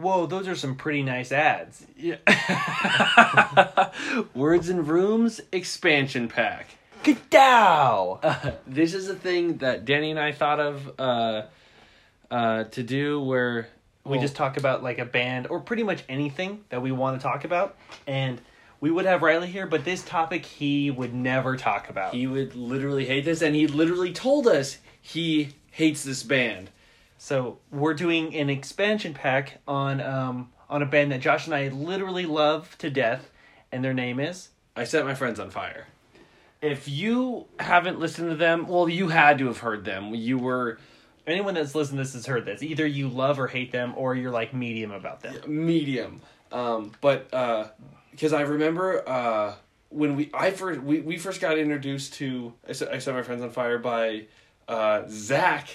Whoa, those are some pretty nice ads. Yeah. Words and Rooms expansion pack. Kadow! Uh, this is a thing that Danny and I thought of uh, uh, to do where we well, just talk about like a band or pretty much anything that we want to talk about. And we would have Riley here, but this topic he would never talk about. he would literally hate this, and he literally told us he hates this band. So we're doing an expansion pack on um on a band that Josh and I literally love to death, and their name is. I set my friends on fire. If you haven't listened to them, well, you had to have heard them. You were Anyone that's listened to this has heard this. Either you love or hate them, or you're like medium about them. medium. Um, but because I remember uh, when we I first we, we first got introduced to I set, I set my friends on fire by uh, Zach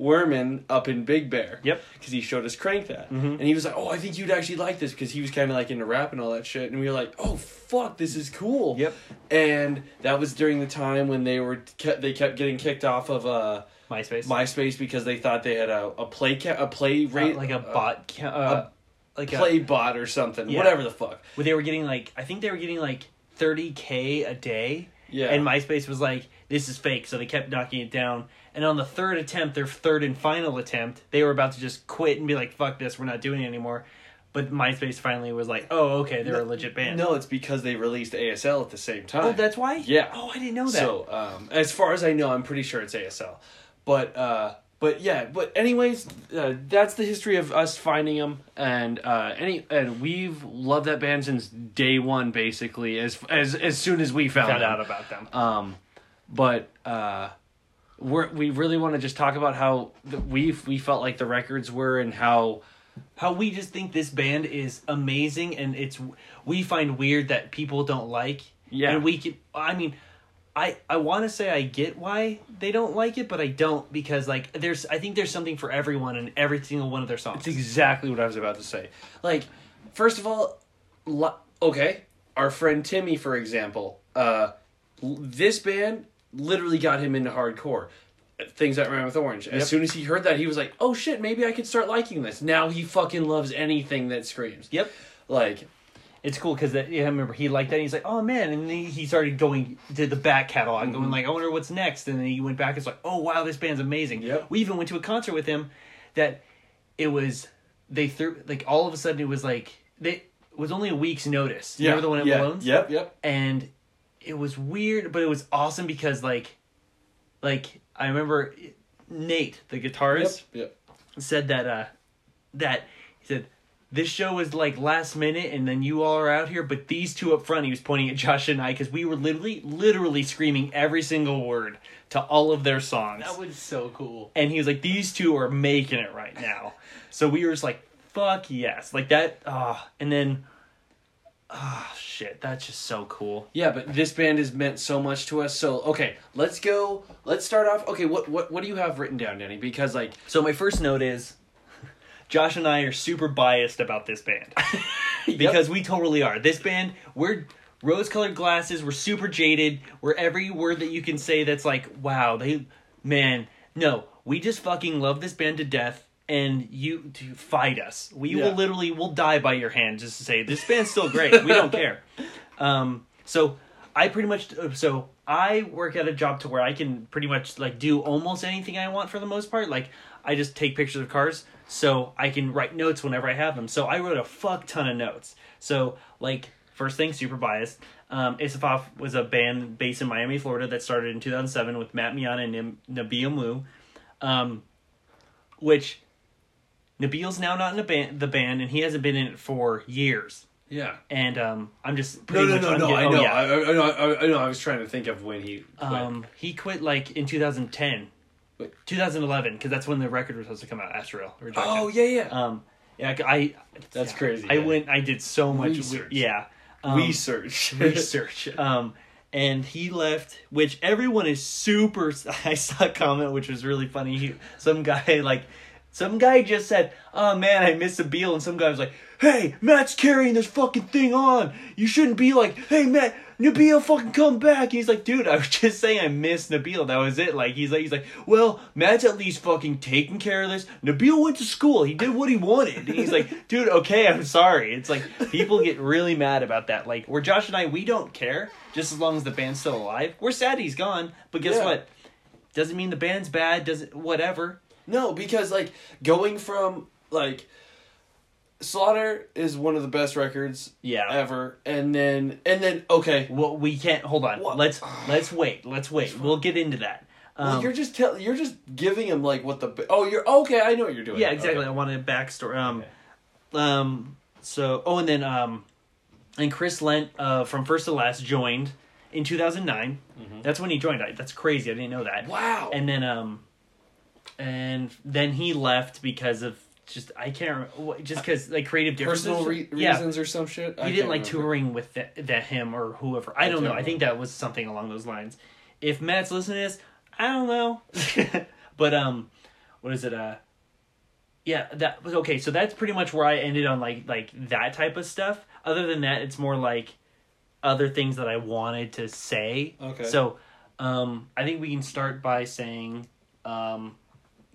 Werman up in Big Bear. Yep. Because he showed us Crank that, Mhm. and he was like, "Oh, I think you'd actually like this," because he was kind of like into rap and all that shit, and we were like, "Oh, fuck, this is cool." Yep. And that was during the time when they were kept they kept getting kicked off of uh, MySpace. MySpace because they thought they had a a play ca- a play Uh, rate like a bot, ca- uh, like play a, bot or something, Yeah. whatever the fuck. where they were getting like I think they were getting like 30k a day. Yeah. And MySpace was like, "This is fake," so they kept knocking it down. And on the third attempt, their third and final attempt, they were about to just quit and be like, "Fuck this, we're not doing it anymore." But MySpace finally was like, "Oh, okay, they're a legit band." No, it's because they released ASL at the same time. oh, that's why. Yeah. Oh, I didn't know that. So, um, as far as I know, I'm pretty sure it's ASL. But, uh, but yeah, but anyways, uh, that's the history of us finding them, and uh, any and we've loved that band since day one, basically, as as as soon as we found, found out about them. Um, but uh, we're we really want to just talk about how we we felt like the records were and how how we just think this band is amazing and it's we find weird that people don't like Yeah. and we can i mean i i want to say i get why they don't like it but i don't because like there's i think there's something for everyone in every single one of their songs It's exactly what I was about to say. Like, first of all, lo- okay, our friend Timmy, for example, uh, this band literally got him into hardcore. Things that rhyme with orange. As Yep. soon as he heard that, he was like, "Oh shit, maybe I could start liking this." Now he fucking loves anything that screams. yep Like, it's cool because yeah, I remember he liked that. And he's like, "Oh man!" And then he, he started going to the back catalog, Mm-hmm. going like, "I wonder what's next." And then he went back. It's like, "Oh wow, this band's amazing." Yep. We even went to a concert with him that it was they threw like all of a sudden it was like they it was only a week's notice. You Remember the one at yeah, Malone's? Yep, yep. And it was weird, but it was awesome because like, like I remember Nate, the guitarist Yep, yep. said that uh that he said this show was like last minute and then you all are out here but these two up front he was pointing at josh and i because we were literally literally screaming every single word to all of their songs That was so cool. and he was like these two are making it right now so we were just like fuck yes like that ah and then ah shit that's just so cool Yeah, but this band has meant so much to us. So okay, let's go. Let's start off. Okay, what what what do you have written down, Danny? Because like so my first note is josh and i are super biased about this band because we totally are. This band, we're rose colored glasses, we're super jaded, we're every word that you can say that's like, wow, they, man, no, we just fucking love this band to death. And you to fight us. We Yeah. will literally will die by your hand just to say this band's still great. we don't care. Um, so I pretty much so I work at a job to where I can pretty much like do almost anything I want for the most part. Like I just take pictures of cars so I can write notes whenever I have them. So I wrote a fuck ton of notes. So like first thing, super biased. Um, Isafaf was a band based in Miami, Florida that started in 2007 with Matt Mehana and Nabil Moo, um, which Nabil's now not in the band, the band, and he hasn't been in it for years. yeah. And um, I'm just No, no, no, no. getting- I oh, know. yeah. I, I know. I, I know. I was trying to think of when he. Quit. Um, he quit like in 2010, Wait. 2011, because that's when the record was supposed to come out. Astral oh yeah, yeah. Um, yeah, I. That's crazy, I yeah. went. I did so much. Research. Yeah. Um, Research. research. Um, and he left, which everyone is super. I saw a comment which was really funny. He, some guy like, some guy just said, "Oh man, I miss Nabil," and some guy was like, "Hey, Matt's carrying this fucking thing on. You shouldn't be like, hey Matt." Nabil fucking come back. And he's like, dude, I was just saying I miss Nabil. That was it. Like he's like he's like, well, Matt's at least fucking taking care of this. Nabil went to school. He did what he wanted. And he's like, dude, okay, I'm sorry. It's like people get really mad about that. Like where Josh and I, we don't care just as long as the band's still alive. We're sad he's gone, but guess Yeah. what? Doesn't mean the band's bad. Doesn't whatever. No, because like going from like Slaughter is one of the best records Yeah. ever, and then and then okay, Well, we can't. Hold on. What? Let's let's wait. Let's wait. We'll get into that. well, Um, you're just tell you're just giving him like what the oh you're okay I know what you're doing yeah, exactly. I wanted a backstory. Um, Okay. um. So, oh, and then um, and Chris Lent uh from First to Last joined in 2009. That's when he joined. I, that's crazy. I didn't know that. Mm-hmm. Wow. And then um, and then he left because of just I can't remember just because like creative differences. personal re- yeah. reasons or some shit. I he didn't like remember. touring with the, the him or whoever. I I don't know. can't I think that was something along those lines. If Matt's listening to this, I don't know. but um, what is it? Uh, yeah, that was okay. So that's pretty much where I ended on like like that type of stuff. Other than that, it's more like other things that I wanted to say. Okay. So um, I think we can start by saying um,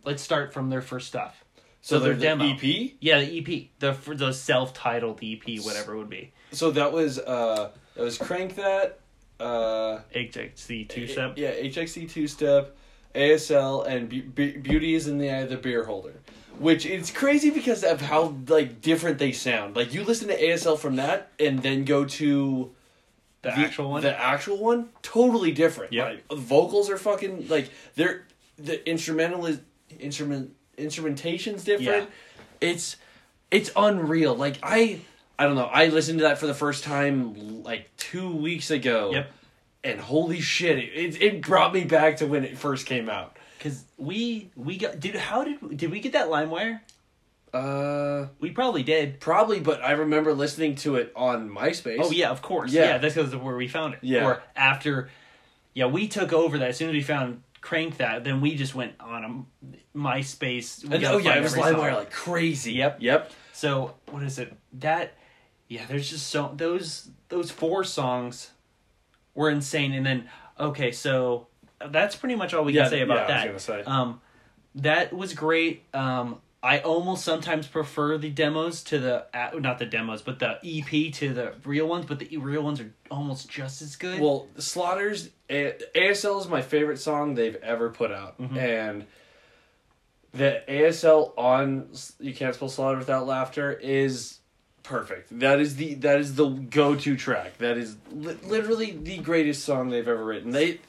let's start from their first stuff. So, their the demo. EP. Yeah, the EP, the the self-titled EP, whatever it would be. So that was uh that was crank that uh HXC two step. yeah HXC two step ASL and Be- Be- Beauty is in the eye of the beer holder. Which it's crazy because of how like different they sound. Like you listen to ASL from that and then go to The, actual one. The actual one, totally different. Yeah, Like, vocals are fucking like they're the instrumental is instrument instrumentation's different. It's it's unreal. Like I I don't know. I listened to that for the first time like two weeks ago. Yep. And holy shit, it, it brought me back to when it first came out. Because we we got did how did did we get that LimeWire? Uh, We probably did. probably, but I remember listening to it on MySpace. Oh yeah, of course. Yeah. Yeah, that's because where we found it. Yeah. Or after, yeah, we took over that as soon as we found Crank that. Then we just went on a MySpace. We oh yeah, it was. LimeWire like crazy. Yep. Yep. So what is it? That yeah, there's just so those those four songs were insane. And then okay, so that's pretty much all we Yeah, can say about yeah, that. was gonna say. Um, that was great. Um, I almost sometimes prefer the demos to the not the demos, but the EP to the real ones. But the real ones are almost just as good. Well, Slaughter's ASL is my favorite song they've ever put out, Mm-hmm. and the ASL on "You Can't Spell Slaughter Without Laughter" is perfect. That is the that is the go to track. That is li- literally the greatest song they've ever written. They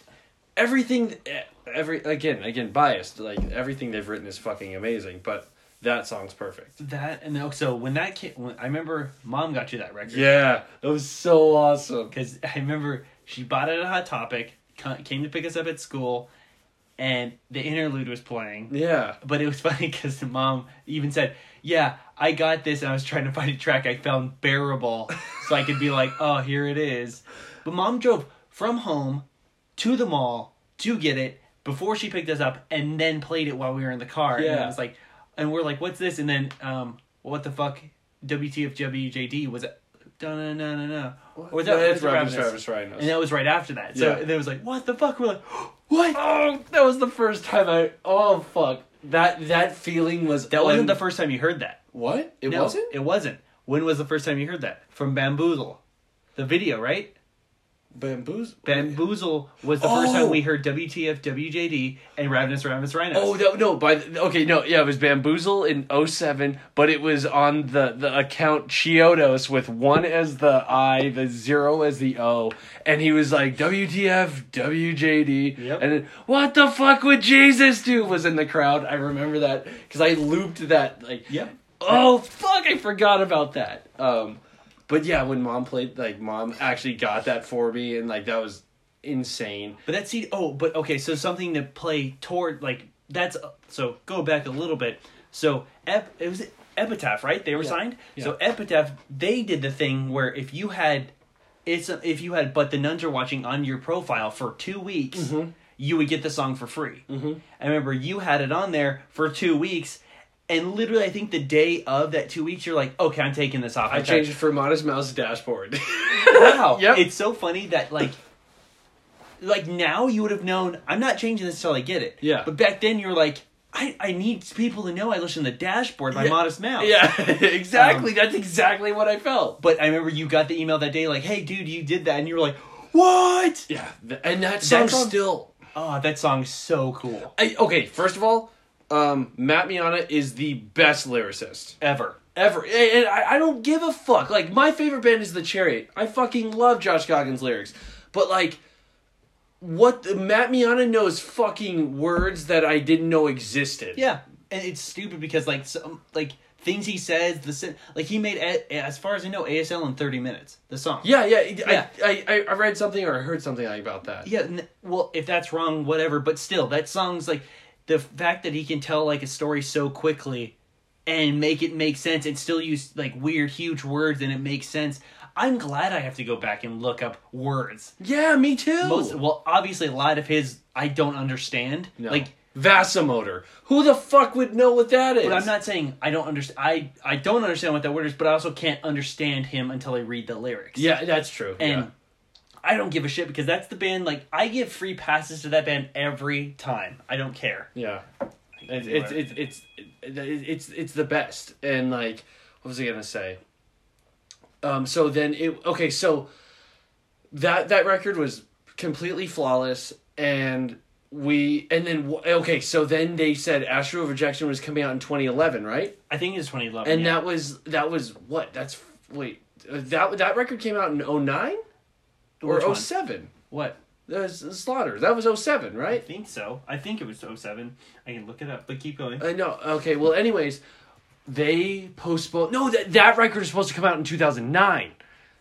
everything every again again biased like everything they've written is fucking amazing, but that song's perfect. that and then- so when that came, when, I remember mom got you that record. Yeah, it was so awesome. because I remember she bought it at Hot Topic, came to pick us up at school, and the interlude was playing. Yeah. But it was funny because the mom even said, "Yeah, I got this, and I was trying to find a track I found bearable, so I could be like, oh, here it is." But mom drove from home to the mall to get it before she picked us up, and then played it while we were in the car. And Yeah. it was like, and we're like, "What's this?" And then, um, what the fuck? WTF WJD was it? No, no, no, no, no. Or was that, No, it's it Ravenous, Ravenous? Ravenous And that was right after that. So Yeah. and it was like, what the fuck? We're like, what? Oh, that was the first time I. Oh fuck! That that feeling was. That wasn't the first time you heard that. What? It No, wasn't. It wasn't. When was the first time you heard that? From Bamboozle. The video, right? Bamboos. Bamboozle was the first Oh. time we heard WTF, WJD, and Ravenous Ravenous Rhinos. Oh no, no! By the, okay, no, yeah, it was Bamboozle in 07, but it was on the the account Chiodos with one as the I, the zero as the O, and he was like WTF, WJD, Yep. and then what the fuck would Jesus do was in the crowd. I remember that because I looped that like Yep. Oh fuck! I forgot about that. Um, but yeah, when mom played, like mom actually got that for me, and like that was insane. But that's. Oh, but okay. So something to play toward like that's so go back a little bit. So Ep, it was Epitaph, right? They were Yeah. signed. Yeah. So Epitaph, they did the thing where if you had, it's if you had, but the nuns are watching on your profile for two weeks, Mm-hmm. you would get the song for free. Mm-hmm. I remember you had it on there for two weeks. And literally, I think the day of that two weeks, you're like, okay, I'm taking this off. I I'm changed it for Modest Mouse dashboard. Wow. Yep. It's so funny that like like now you would have known I'm not changing this until I get it. Yeah. But back then you were like, I, I need people to know I listen to the dashboard by Yeah. Modest Mouse. yeah, exactly. Um, That's exactly what I felt. But I remember you got the email that day like, hey dude, you did that and you were like, What? Yeah, and that song song- still. Oh, that song's so cool. I, okay, first of all, um, Matt Mehana is the best lyricist Ever. ever, and I, I don't give a fuck. Like my favorite band is the Chariot. I fucking love Josh Scogin's lyrics, but like, what the, Matt Mehana knows fucking words that I didn't know existed. Yeah. And it's stupid because like some like things he says, the like he made as far as I know ASL in 30 minutes. The song. yeah, yeah. Yeah. I, I, I read something or I heard something about that. Yeah, well, if that's wrong, whatever. But still, that song's like the fact that he can tell like a story so quickly and make it make sense and still use like weird, huge words and it makes sense. I'm glad I have to go back and look up words. Yeah, me too. Most well, obviously, a lot of his I don't understand. No. Like, Vasomotor. Who the fuck would know what that is? but I'm not saying I don't understand. I I don't understand what that word is, but I also can't understand him until I read the lyrics. Yeah, that's true. and yeah. I don't give a shit because that's the band. Like, I give free passes to that band every time. I don't care. Yeah, it's it's it's it's it's it's the best. And like, what was I gonna say? Um. So then it okay. So that that record was completely flawless, and we and then okay. So then they said Astral Rejection was coming out in 2011, right? I think it's 2011. And yeah. that was that was what? That's wait. uh, That that record came out in 09 Which or one? 07. What? Was Slaughter. That was 07, right? I think so. I think it was 07. I can look it up, but keep going. I know. Okay. Well, anyways, they postponed. No, that that record is supposed to come out in 2009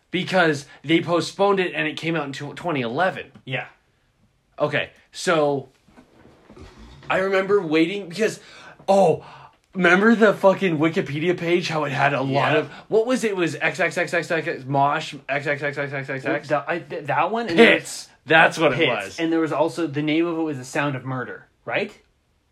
because they postponed it and it came out in 2011. yeah. Okay. So I remember waiting because oh, remember the fucking Wikipedia page how it had a lot Yeah. of what was it? It was XXXXX Mosh XXXXXX That, I, th- that one and there was Hits. That's what it was. And there was also the name of it was The Sound of Murder, right?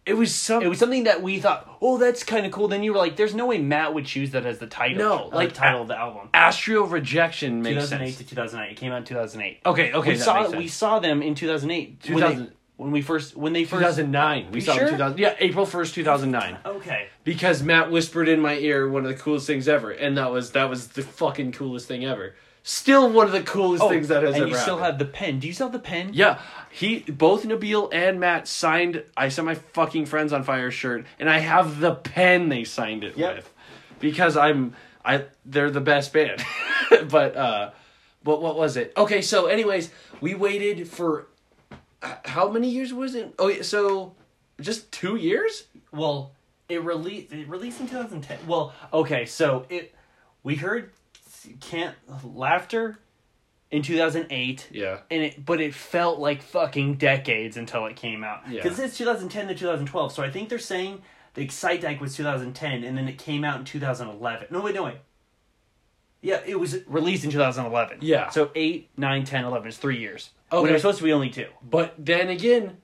it was some. It was something that we thought, oh, that's kind of cool. Then you were like, there's no way Matt would choose that as the title. No, uh, like, title of the album. Astral Rejection makes 2008 sense. to 2009. It came out in 2008. Okay. Okay. we that saw makes sense. we saw them in 2008. 2000 when, they, when we first when they first 2009. We saw sure? them 2000. Yeah, April 1st, 2009. Okay. Because Matt whispered in my ear one of the coolest things ever, and that was that was the fucking coolest thing ever. Still one of the coolest things that has Oh, and ever you still happened. have the pen. Do you still have the pen? Yeah, he both Nabil and Matt signed. I sent my fucking friends on fire shirt, and I have the pen they signed it Yep. with, because I'm I they're the best band. but uh, but what was it? Okay, so anyways, we waited for how many years was it? Oh, yeah, so just two years. Well, it released it released in 2010. Well, okay, so it we heard can't laughter in 2008 Yeah. and it but it felt like fucking decades until it came out Yeah. because it's 2010 to 2012 so i think they're saying the excite Dyke was 2010 and then it came out in 2011 no wait no wait yeah it was released in 2011 Yeah. so 8 9 10 11 it's three years when it was supposed to be only two But then again,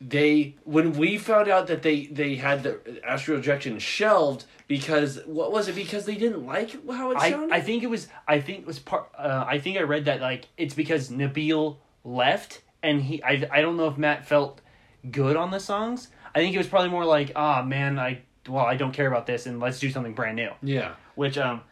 they when we found out that they they had the astral rejection shelved because what was it? Because they didn't like how it I, sounded. I think it was I think it was part uh, I think I read that like it's because Nabil left and he I I don't know if Matt felt good on the songs. I think it was probably more like ah man I well I don't care about this and let's do something brand new. yeah. Which um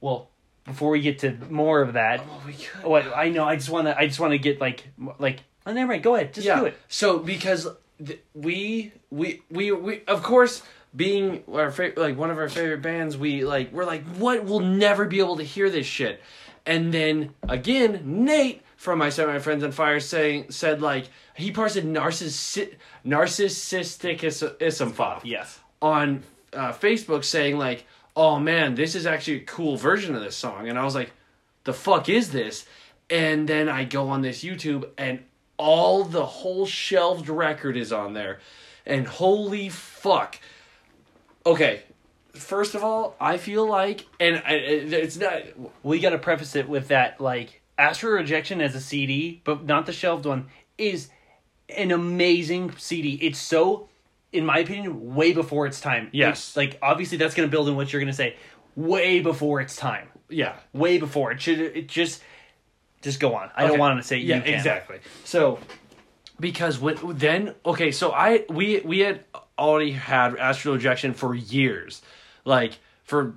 well before we get to more of that Oh, we could. what I know I just want to I just want to get like like oh, never mind go ahead just yeah. do it. So because th- we we we we of course being our fa- like one of our favorite bands, we like we're like what we'll never be able to hear this shit. And then again, Nate from I Set My Friends on Fire saying said like he parsed narcissi- narcissistic is- ism Yes. on uh, Facebook saying like, "Oh man, this is actually a cool version of this song," and I was like, "The fuck is this?" And then I go on this YouTube, and all the whole shelved record is on there, and holy fuck! Okay, first of all, I feel like, and I, it's not. we got to preface it with that like Astral Rejection as a CD, but not the shelved one, is an amazing CD. It's so in my opinion, way before its time. Yes. Like, like, obviously that's going to build in what you're going to say. Way before its time. Yeah. Way before it should. It just, just go on. I don't want to say you yeah exactly so because when then okay so i we we had already had astral rejection for years like for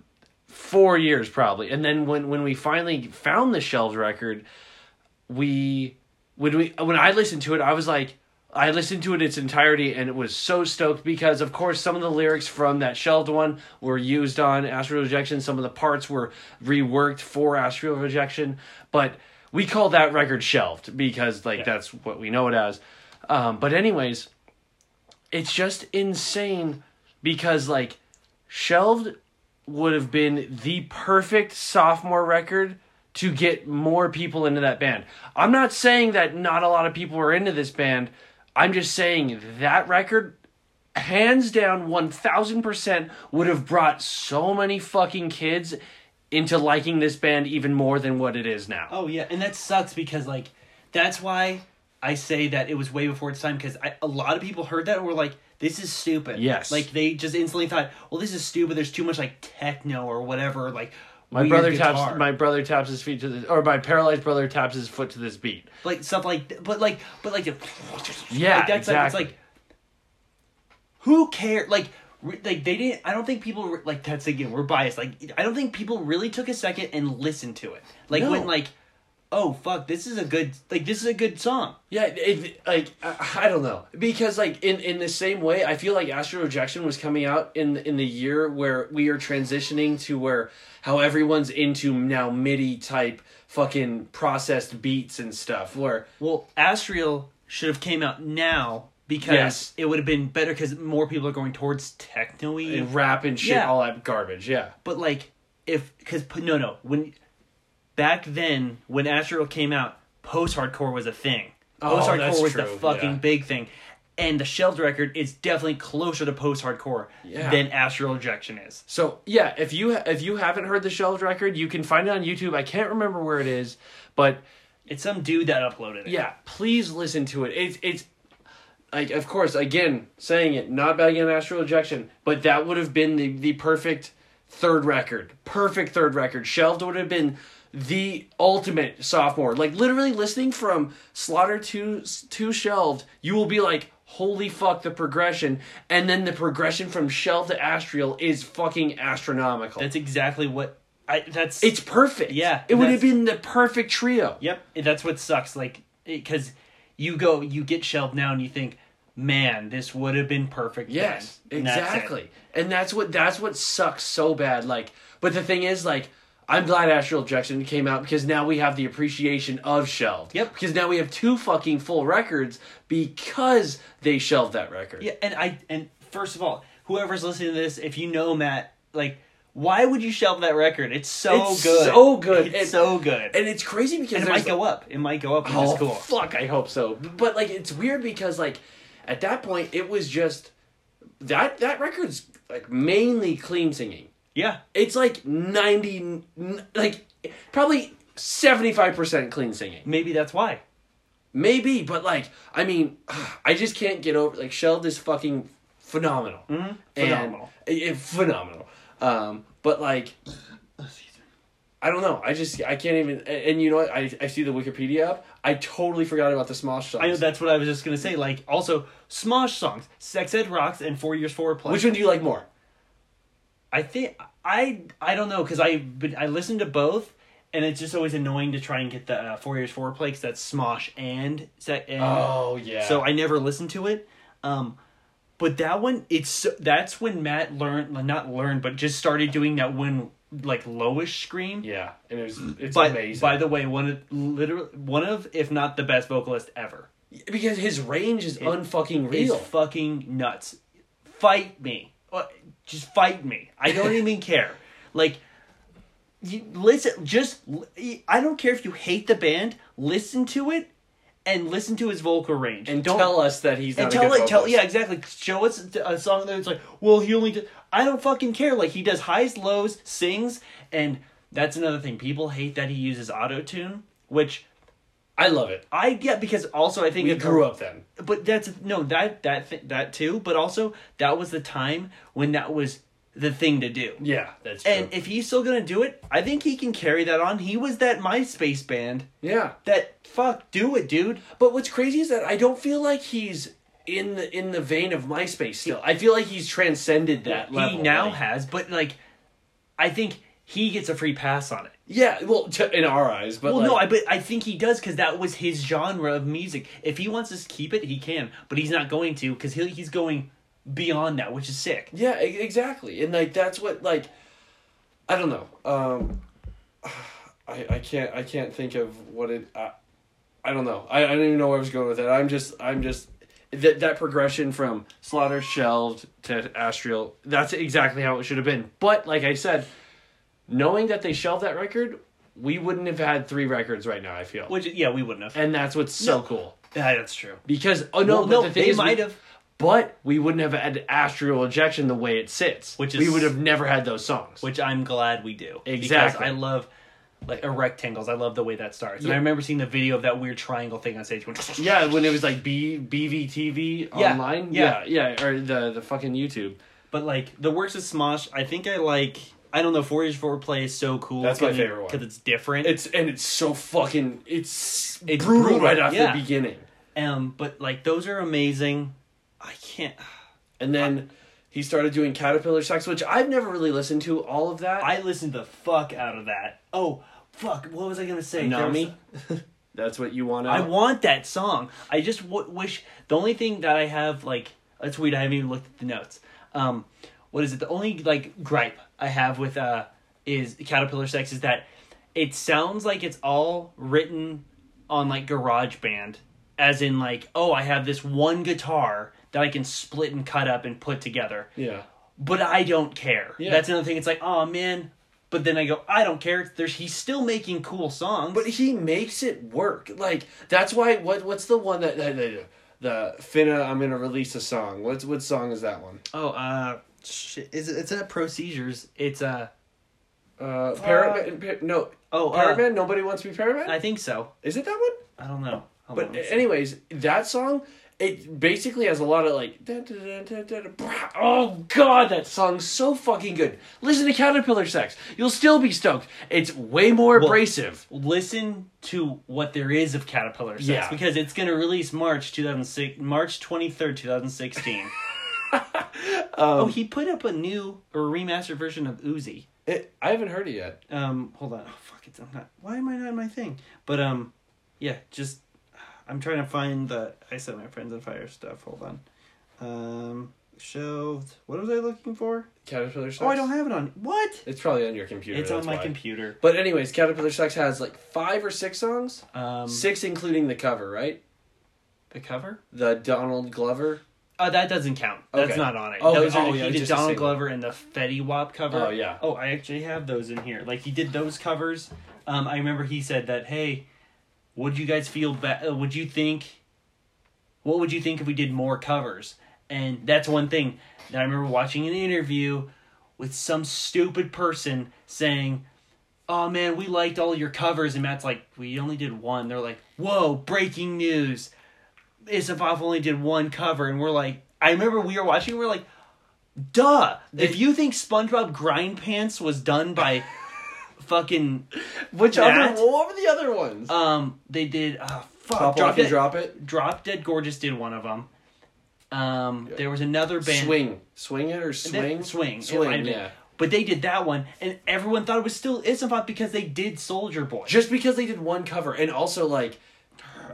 four years probably and then when when we finally found the shelves record we when we when i listened to it i was like I listened to it its entirety and it was so stoked because of course some of the lyrics from that shelved one were used on Astral Rejection, some of the parts were reworked for Astral Rejection, but we call that record shelved because like that's what we know it as. Um, but anyways, it's just insane because like shelved would have been the perfect sophomore record to get more people into that band. I'm not saying that not a lot of people were into this band. I'm just saying that record hands down 1000% would have brought so many fucking kids into liking this band even more than what it is now. Oh yeah, and that sucks because like that's why I say that it was way before its time because a lot of people heard that and were like, "This is stupid." Yes. like they just instantly thought, "Well, this is stupid. There's too much like techno or whatever." Like My weird brother guitar. taps my brother taps his feet to this or my paralyzed brother taps his foot to this beat. like stuff like, but like, but like, Yeah, like, that's exactly. like it's like, who cares? Like. re- Like they didn't. I don't think people re- like that's again. We're biased. Like I don't think people really took a second and listened to it. Like No. when like, oh fuck, this is a good like this is a good song. Yeah, it, like I I don't know because like in in the same way, I feel like Astral Rejection was coming out in in the year where we are transitioning to where how everyone's into now MIDI type fucking processed beats and stuff. Where Well, Astral should have came out now because Yes. it would have been better because more people are going towards techno-y. and rap and shit, Yeah. all that garbage. Yeah, But like, if because no, no, when back then when Astral came out, post-hardcore was a thing. Oh, Post-hardcore that's was the true, fucking yeah. big thing, and the Shelved record is definitely closer to post-hardcore Yeah. than Astral Rejection is. So yeah, if you if you haven't heard the Shelved record, you can find it on YouTube. I can't remember where it is, but It's some dude that uploaded it. yeah, please listen to it. It's it's like of course again saying it not bagging on Astral Rejection, but that would have been the the perfect third record. Perfect third record. Shelved would have been the ultimate sophomore. Like literally listening from Slaughter to to Shelved, you will be like holy fuck the progression and then the progression from Shelved to Astral is fucking astronomical. that's exactly what I. That's it's perfect. Yeah, It would have been the perfect trio. Yep, that's what sucks. Like, because you go, you get shelved now, and you think, man, this would have been perfect. Yes, then." And that's exactly. And that's what that's what sucks so bad. Like, but the thing is, like, I'm glad Astral Rejection came out because now we have the appreciation of shelved. Yep. Because now we have two fucking full records because they shelved that record. Yeah, and I and first of all, whoever's listening to this, if you know Matt, like, why would you shelve that record? It's so It's good, so good. it's And- so good, And it's crazy because and it might go up. It might go up, Oh cool. fuck! I hope so. But like, it's weird because like, at that point, it was just that that record's like mainly clean singing. Yeah, It's like ninety, like probably seventy five percent clean singing. maybe that's why. Maybe, but like, I mean, I just can't get over like Shelved is fucking phenomenal. Mm-hmm. Phenomenal. it- it- phenomenal. Um, but like, I don't know. I just I can't even. And, and you know what? I I see the Wikipedia up. I totally forgot about the Smosh songs. I know that's what I was just gonna say. Like, also Smosh songs, Sex Ed Rocks, and Four Years Forward Plus. Which one do you like more? I think I I don't know because I but I listened to both, and it's just always annoying to try and get the uh, Four Years four play because that's Smosh and Sec. And, Oh yeah. So I never listened to it. Um, but that one, it's so- that's when Matt learned, not learned, but just started doing that one like lowish scream. yeah, and it was it's By, amazing. by the way, one of literally one of, if not the best vocalist ever. because his range is unfucking Is real. fucking nuts. Fight me. Just fight me. I don't even care. Like, you listen. Just I don't care if you hate the band. Listen to it, and listen to his vocal range. and don't tell us that he's not and a tell it. Tell yeah, exactly. Show us a song that's like, well, he only. Did, I don't fucking care. Like he does highs, lows, sings, and that's another thing. People hate that he uses auto tune, which I love it. I yeah because also I think We it's- grew up then. but that's no that that th- that too. But also that was the time when that was the thing to do. Yeah, that's true. And if he's still gonna do it, I think he can carry that on. He was that MySpace band yeah. that fuck do it, dude. But what's crazy is that I don't feel like he's in the in the vein of MySpace still. I feel like he's transcended that level. he now like- has, but like, I think he gets a free pass on it. Yeah, well, t- in our eyes, but well, like, no, I but I think he does because that was his genre of music. If he wants to keep it, he can, but he's not going to because he he's going beyond that, which is sick. Yeah, e- exactly. And like that's what like I don't know. Um I I can't I can't think of what it I, I don't know. I, I don't even know where I was going with it. I'm just I'm just that that progression from Slaughter shelved to Astral, that's exactly how it should have been. But like I said, knowing that they shelved that record, we wouldn't have had three records right now, I feel. Which yeah, we wouldn't have. and that's what's so No. cool. Yeah, that's true. Because oh no, Well, but no, the thing they is we- might have. but we wouldn't have had astral rejection the way it sits. Which we is- would have never had those songs. which I'm glad we do. Exactly. Because I love like a rectangles. I love the way that starts. And Yeah. I remember seeing the video of that weird triangle thing on stage. When, yeah, when it was like B BVTV Yeah, online. yeah. yeah, yeah, or the the fucking YouTube. But like the works of Smosh, I think I like. I don't know. Four Years Four Play is so cool. That's my favorite one. because it's different. It's and it's so fucking it's It's brutal, brutal, right off yeah. the beginning. um, but like those are amazing. I can't. And then he started doing Caterpillar Sex, which I've never really listened to all of that. I listened the fuck out of that. Oh fuck! What was I gonna say? Nami. That's what you want. I want that song. I just w- wish the only thing that I have like that's weird. I haven't even looked at the notes. Um, what is it? The only like gripe I have with uh is Caterpillar Sex is that it sounds like it's all written on like Garage Band, as in like oh I have this one guitar that I can split and cut up and put together, Yeah. but I don't care. Yeah. That's another thing. It's like oh man. But then I go, I don't care. There's he's still making cool songs. But he makes it work. Like that's why. What what's the one that, that, that the Finna? I'm gonna release a song. What's what song is that one? Oh, uh, shit. Is it, it's not Pro Seizures. It's uh Uh, Parrot. Par- no. oh, uh, Man. Nobody wants to be Parrot Man. I think so. Is it that one? I don't know. Hold But on, let's see. anyways, that song it basically has a lot of like. dun, dun, dun, dun, dun, dun. Oh god, that song's so fucking good. Listen to Caterpillar Sex. You'll still be stoked. It's way more Well- abrasive. listen to what there is of Caterpillar Sex Yeah. because it's going to release March 2006 March 23rd, 2016. oh, Um, he put up a new or remastered version of Uzi. it, I haven't heard it yet. Um, hold on. Oh, fuck it's I'm not. Why am I not in my thing? But um yeah, just I'm trying to find the I said my friends on fire stuff. Hold on. Um shelved. What was I looking for? Caterpillar Sex. Oh, I don't have it on. What? It's probably on your computer. It's on my why. computer. But anyways, Caterpillar Sex has like five or six songs. Um, Six including the cover, right? the cover. The Donald Glover. Oh, that doesn't count. That's Okay. not on it. Okay. Those are Oh, yeah, he did just a Donald single. Glover and the Fetty Wap cover. Oh, yeah. Oh, I actually have those in here. Like he did those covers. Um, I remember he said that. Hey, would you guys feel bad? Uh, would you think? What would you think if we did more covers? And that's one thing that I remember watching an interview with some stupid person saying, "Oh man, we liked all your covers," and Matt's like, "We only did one." They're like, "Whoa, breaking news!" Isafov only did one cover, and we're like, I remember we were watching, we are like, duh. if you think SpongeBob Grind Pants was done by fucking, Which That? other? What were the other ones? um, they did, uh, fuck, Pop Drop Off and Drop It. Drop Dead Gorgeous did one of them. Um, there was another band. Swing. Swing it or swing? swing, Swing, yeah. But they did that one, and everyone thought it was still Isafov because they did Soldier Boy. Just because they did one cover. And also, like,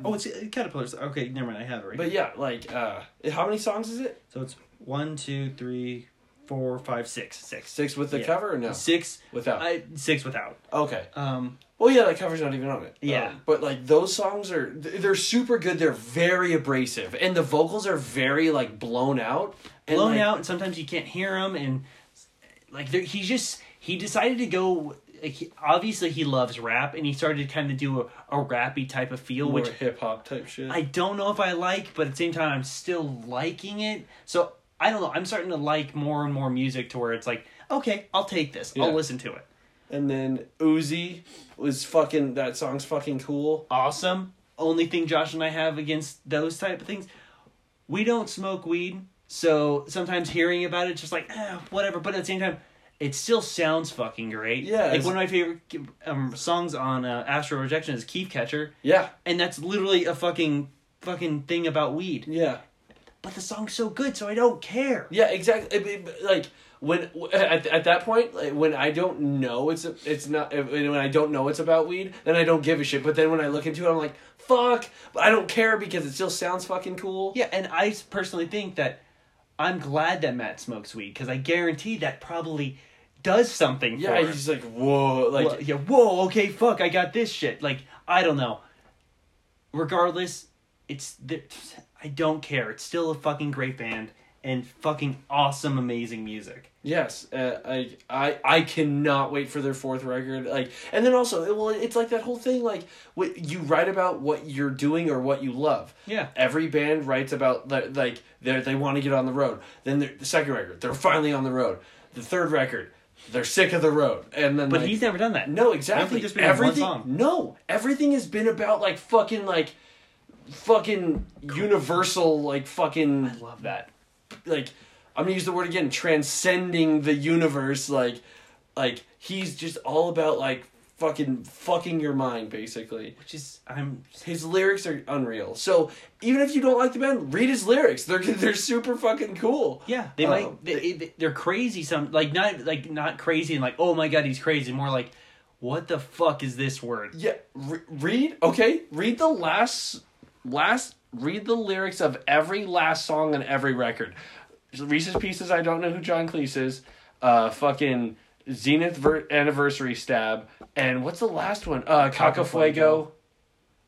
oh, it's uh, Caterpillars. Okay, never mind. I have it right. but yeah, like, uh, how many songs is it? so it's one, two, three, four, five, six, six. Six with the Yeah. cover or no? Six Without. I six without. okay. Um, Well, yeah, that cover's not even on it. Yeah. Um, but like those songs are they're super good. They're very abrasive, and the vocals are very like blown out. And, blown like, out, and sometimes you can't hear him, and like there- he just he decided to go. He, obviously, he loves rap, and he started to kind of do a, a rappy type of feel, more which hip hop type shit. I don't know if I like, but at the same time, I'm still liking it. So I don't know. I'm starting to like more and more music to where it's like, okay, I'll take this. Yeah. I'll listen to it. and then Uzi was fucking that song's fucking cool. Awesome. only thing Josh and I have against those type of things. We don't smoke weed, so sometimes hearing about it, just like eh, whatever. But at the same time, it still sounds fucking great. Yeah, like one of my favorite um, songs on uh, Astral Rejection is "Keef Catcher," Yeah, and that's literally a fucking fucking thing about weed. yeah, But the song's so good, so I don't care. yeah. Exactly. It- it- Like when at, at that point, like, when I don't know it's it's not when I don't know it's about weed, then I don't give a shit. But then when I look into it, I'm like, fuck. But I don't care because it still sounds fucking cool. Yeah, and I personally think that I'm glad that Matt smokes weed because I guarantee that probably does something Yeah, for him. he's like whoa, like yeah, whoa, okay, fuck, I got this shit. Like, I don't know. Regardless, it's th- I don't care. It's still a fucking great band and fucking awesome, amazing music. Yes, uh, I I I cannot wait for their fourth record. Like, and then also, well, it's like that whole thing. Like, what you write about what you're doing or what you love. Yeah. Every band writes about li- like they they want to get on the road. Then the second record, they're finally on the road. The third record, they're sick of the road. And then But like, he's never done that. no exactly don't think been one everything. song. No, everything has been about like fucking like fucking universal like fucking I love that. Like I'm gonna use the word again, transcending the universe. Like, like he's just all about like fucking fucking your mind, basically. Which is I'm His lyrics are unreal. So even if you don't like the band, read his lyrics. They're they're super fucking cool. Yeah, they Um, might. They, they, they're crazy. Some like not like not crazy and like oh my god he's crazy. More like what the fuck is this word? Yeah, re- read okay. Read the last last. Read the lyrics of every last song on every record. Reese's Pieces. I don't know who John Cleese is. Uh, fucking Zenith ver- anniversary stab. And what's the last one? Uh, Cacafuego.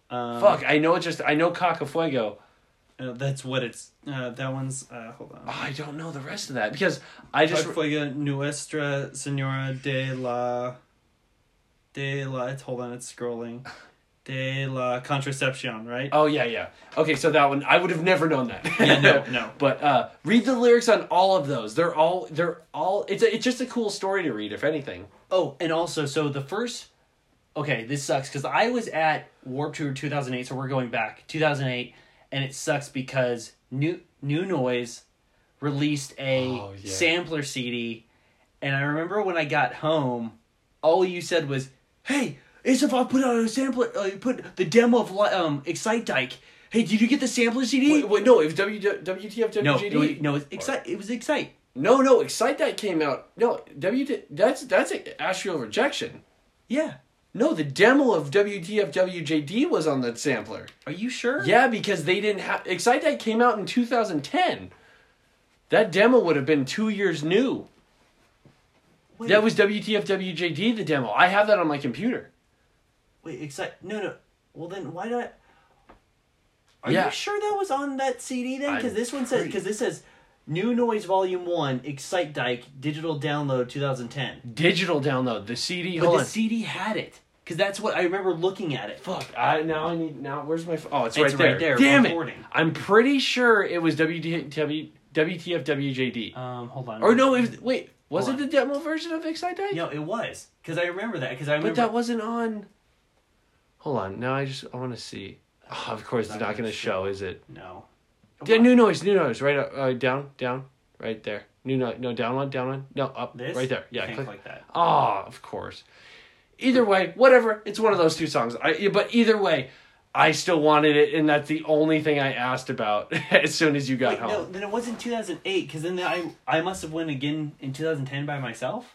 Um, Fuck, I know it just. I know Cacafuego. uh, that's what it's. Uh, that one's. Uh, hold on. Oh, I don't know the rest of that because I just. Fuego Nuestra Senora de la. De la. Hold on, it's scrolling. De la Contracepción, right? Oh yeah, yeah. Okay, so that one I would have never known that. Yeah, no, no. But uh, read the lyrics on all of those. They're all. They're all. It's a, it's just a cool story to read, if anything. Oh, and also, so the first. Okay, this sucks because I was at Warped Tour 2008, so we're going back 2008, and it sucks because New New Noise released a Oh, yeah. sampler CD, and I remember when I got home, all you said was, "Hey, Isabel put out a sampler, uh, put the demo of um Excite Dyke. Hey, did you get the sampler CD?" Wait, wait, no, it was w, WTF no, WGD. no, it- no, it's Excite. It was Excite. no, no, Excite that came out. No, W that's that's a Astral Rejection. Yeah. No, the demo of WTF WJD was on that sampler. Are you sure? Yeah, because they didn't have Excite that came out in 2010. That demo would have been two years new. Wait, That was WTF WJD the demo. I have that on my computer. Wait, excite? No, no. Well, then why not? Are Yeah. you sure that was on that CD then? Because this one says because this says New Noise Volume One, Excite Dyke, digital download, 2010. Digital download the CD. But hold the on. CD had it because that's what I remember looking at it. Fuck! I now I need now. Where's my? ph- Oh, it's, It's right there. right there, Damn recording. it! I'm pretty sure it was WTF WTF WJD. Um, hold on. Or no, it was, wait. Was Hold it the demo version of Excite Dyke? No, it was because I remember that because I remember. But that wasn't on. Hold on. Now I just I want to see. Oh, of course, it's Not not gonna show, is it? no. Yeah, new noise, new noise. Right uh, down, down, right there. New noise. No, down one, down one. No, up. This Right there. Yeah. Click. like that. Ah, of course. Either way, whatever. It's one of those two songs. I, but either way, I still wanted it, and that's the only thing I asked about as soon as you got Wait, home. no, then it wasn't 2008 because then I I must have went again in 2010 by myself.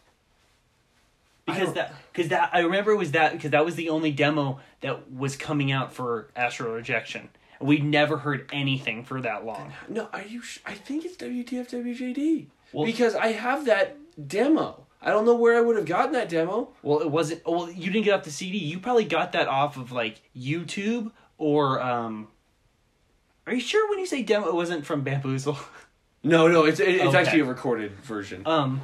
Because that because that I remember it was that because that was the only demo that was coming out for Astral Rejection. We never heard anything for that long. No, are you? Sh- I think it's WTF WJD Well- because I have that demo. I don't know where I would have gotten that demo. Well, it wasn't. Well, you didn't get off the CD. You probably got that off of like YouTube or. um Are you sure when you say demo, it wasn't from Bamboozle? No, no, it's it, it's Okay. actually a recorded version. um.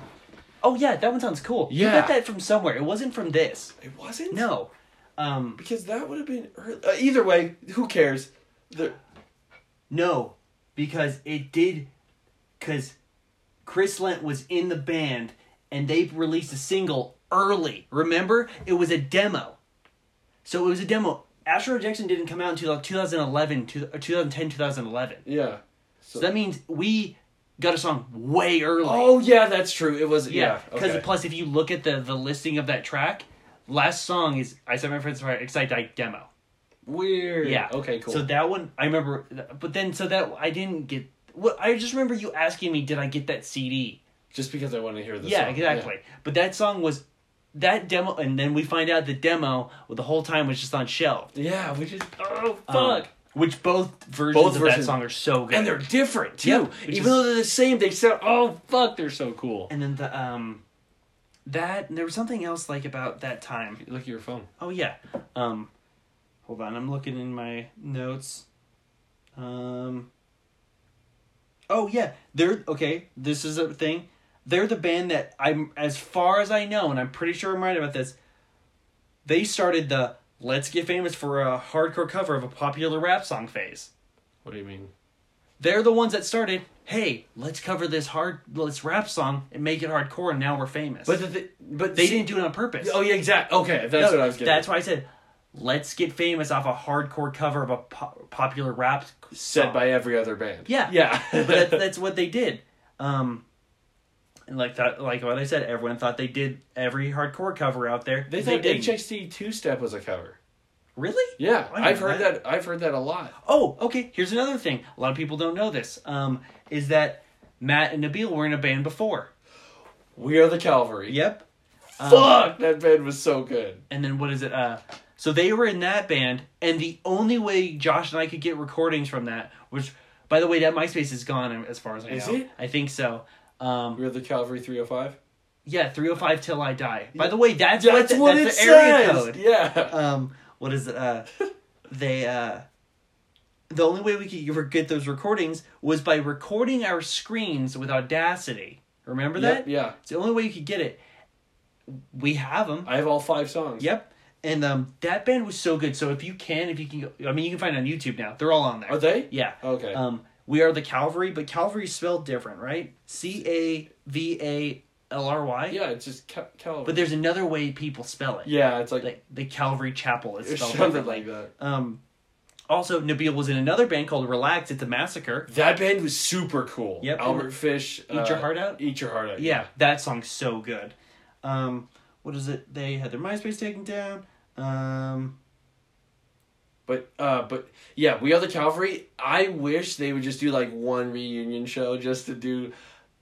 Oh yeah, that one sounds cool. You Yeah. got that from somewhere. It wasn't from this. it wasn't. No. Um. because that would have been early. Uh, either way. Who cares? The No, because it did. Because Chris Lent was in the band and they released a single early. Remember? It was a demo. So it was a demo Astral Rejection didn't come out until like 2011, to, or 2010, 2011. Yeah. So that means we got a song way early. Oh yeah, that's true. It was yeah. yeah. Because okay. plus, if you look at the the listing of that track, last song is "I Set My Friends Fire" Excite Die demo. weird. Yeah. Okay. Cool. So that one I remember, but then so that I didn't get. What I just remember you asking me, did I get that CD? Just because I wanted to hear this. yeah, song. exactly. But that song was that demo, and then we find out the demo well, the whole time was just on shelf. Yeah. We just. Oh Um, fuck. Which both versions Both of versions- that song are so good. and they're different too. Yep, Even is- though they're the same, they sound. Oh fuck, they're so cool. and then the um, that there was something else like about that time. Look at your phone. Oh yeah. Um hold on, I'm looking in my notes. Um Oh yeah, they're okay, this is a thing. They're the band that I'm as far as I know and I'm pretty sure I'm right about this. They started the let's get famous for a hardcore cover of a popular rap song phase. What do you mean? They're the ones that started, "Hey, let's cover this hard let's rap song and make it hardcore and now we're famous." But the, th- but they see- didn't do it on purpose. Oh yeah, exactly. Okay, that's No, what I was getting. That's why I said, let's get famous off a hardcore cover of a po- popular rap song. said by every other band. Yeah. Yeah. but that's, that's what they did. Um, and like that, like what I said, everyone thought they did every hardcore cover out there. they thought didn't. HXT two step was a cover. Really? Yeah, I I've heard that. I've heard that a lot. Oh, okay. Here's another thing. A lot of people don't know this. Um, is that Matt and Nabil were in a band before? We are the Calvary. Yep. Um, Fuck, that band was so good. and then what is it? Uh, so they were in that band, and the only way Josh and I could get recordings from that, which, by the way, that MySpace is gone as far as I Is know. it? I think so. Um, We are the Calvary three hundred five. yeah, three hundred five till I die. By the way, that's, That's what, the, it that's the area says. code. Yeah. Um, what is it? Uh, they uh, the only way we could ever get those recordings was by recording our screens with Audacity. Remember Yep, that? Yeah. It's the only way you could get it. We have them. I have all five songs. Yep. And um, that band was so good. So if you can, if you can, I mean, you can find it on YouTube now. They're all on there. Are they? Yeah. Okay. Um, we are the Calvary, but Calvary is spelled different, right? C A V A L R Y. yeah, it's just Cal- Calvary. But there's another way people spell it. yeah, it's like Like the Calvary Chapel is it's spelled something like that. Um, also, Nabil was in another band called Relax. It's a massacre. That band was super cool. Yep. Albert Fish. uh, Eat Your Heart Out? Eat your heart out. Yeah, that song's so good. Um, what is it? They had their MySpace taken down. Um, But uh, but yeah, we are the Calvary. I wish they would just do like one reunion show just to do,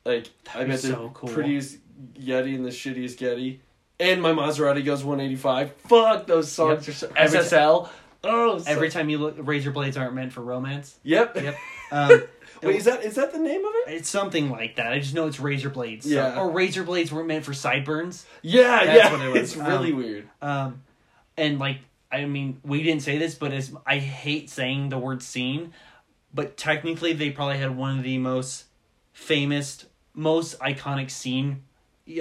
like I be meant to so cool. prettiest Yeti and the shittiest Getty, and my Maserati goes one eighty five. Fuck those songs Yep. are so Every SSL. oh, so- every time you look, razor blades aren't meant for romance. Yep. Yep. Um, Wait, is that is that the name of it? It's something like that. I just know it's razor blades. So- Yeah. or razor blades weren't meant for sideburns. Yeah, That's yeah. what it was. It's really Um, weird. Um, and like, I mean, we didn't say this, but as I hate saying the word scene, but technically they probably had one of the most famous, most iconic scene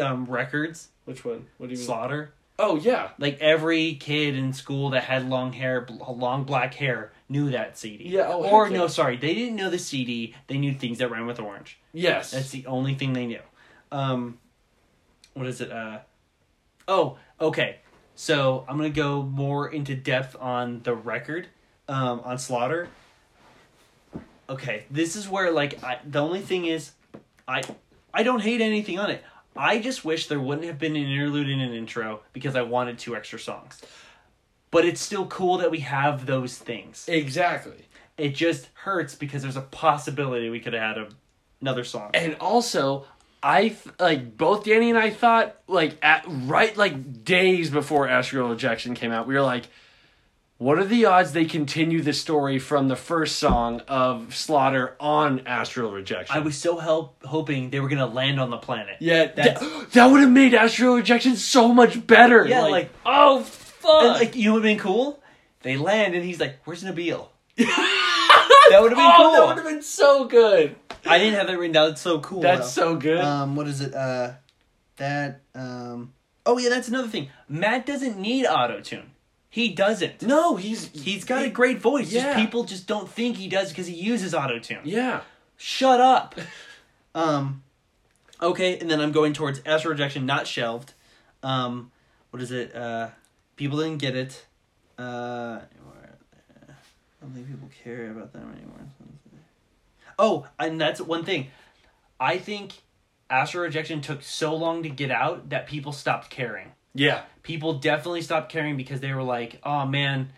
um, records. Which one? What do you mean? Slaughter. Oh yeah. Like every kid in school that had long hair, long black hair, knew that CD. Yeah, oh, or no, sorry, they didn't know the CD. They knew things that rhyme with orange. Yes. That's the only thing they knew. Um, what is it? Uh, oh, okay. So I'm gonna go more into depth on the record, um, on Slaughter. Okay, this is where like I, the only thing is, I I don't hate anything on it. I just wish there wouldn't have been an interlude and an intro because I wanted two extra songs. But it's still cool that we have those things. exactly. It just hurts because there's a possibility we could have had a, another song. And also, I like both Danny and I thought like at right like days before Astral Rejection came out, we were like, what are the odds they continue the story from the first song of Slaughter on Astral Rejection? I was so help, hoping they were gonna land on the planet. yeah, That's- that, that would have made Astral Rejection so much better. Yeah, like- oh fuck, And, like you know would have been cool? They land and he's like, "Where's Nabil?" that would have been oh, cool. that would have been so good. I didn't have that written down. It's so cool. That's though. so good. Um, what is it? Uh, that um. Oh yeah, that's another thing. Matt doesn't need auto tune. He doesn't. no, he's He's got he- a great voice. Yeah. Just people just don't think he does because he uses auto tune. Yeah. Shut up. um, okay, and then I'm going towards Astral Rejection, not shelved. Um, what is it? Uh, people didn't get it. Uh, I don't think people care about them anymore. Oh, and that's one thing. I think Astral Rejection took so long to get out that people stopped caring. Yeah. People definitely stopped caring because they were like, "Oh man,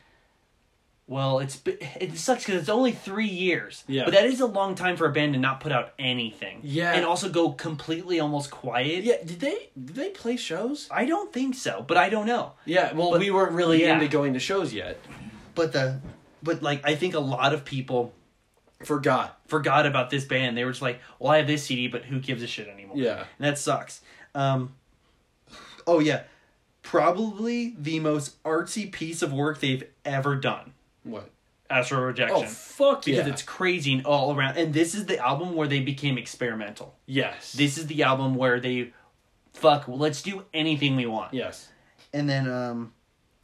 well, it's it sucks because it's only three years. Yeah. but that is a long time for a band to not put out anything. Yeah. and also go completely almost quiet. Yeah. Did they did they play shows? I don't think so, but I don't know. Yeah. Well, But- we weren't really yeah. into going to shows yet. But the, but like I think a lot of people Forgot. forgot about this band. They were just like, "Well, I have this CD, but who gives a shit anymore?" Yeah. and that sucks. Um, oh yeah, probably the most artsy piece of work they've ever done. What? Astral Rejection. Oh fuck because yeah! it's crazy and all around. And this is the album where they became experimental. yes. This is the album where they, fuck, well, let's do anything we want. yes. And then, um,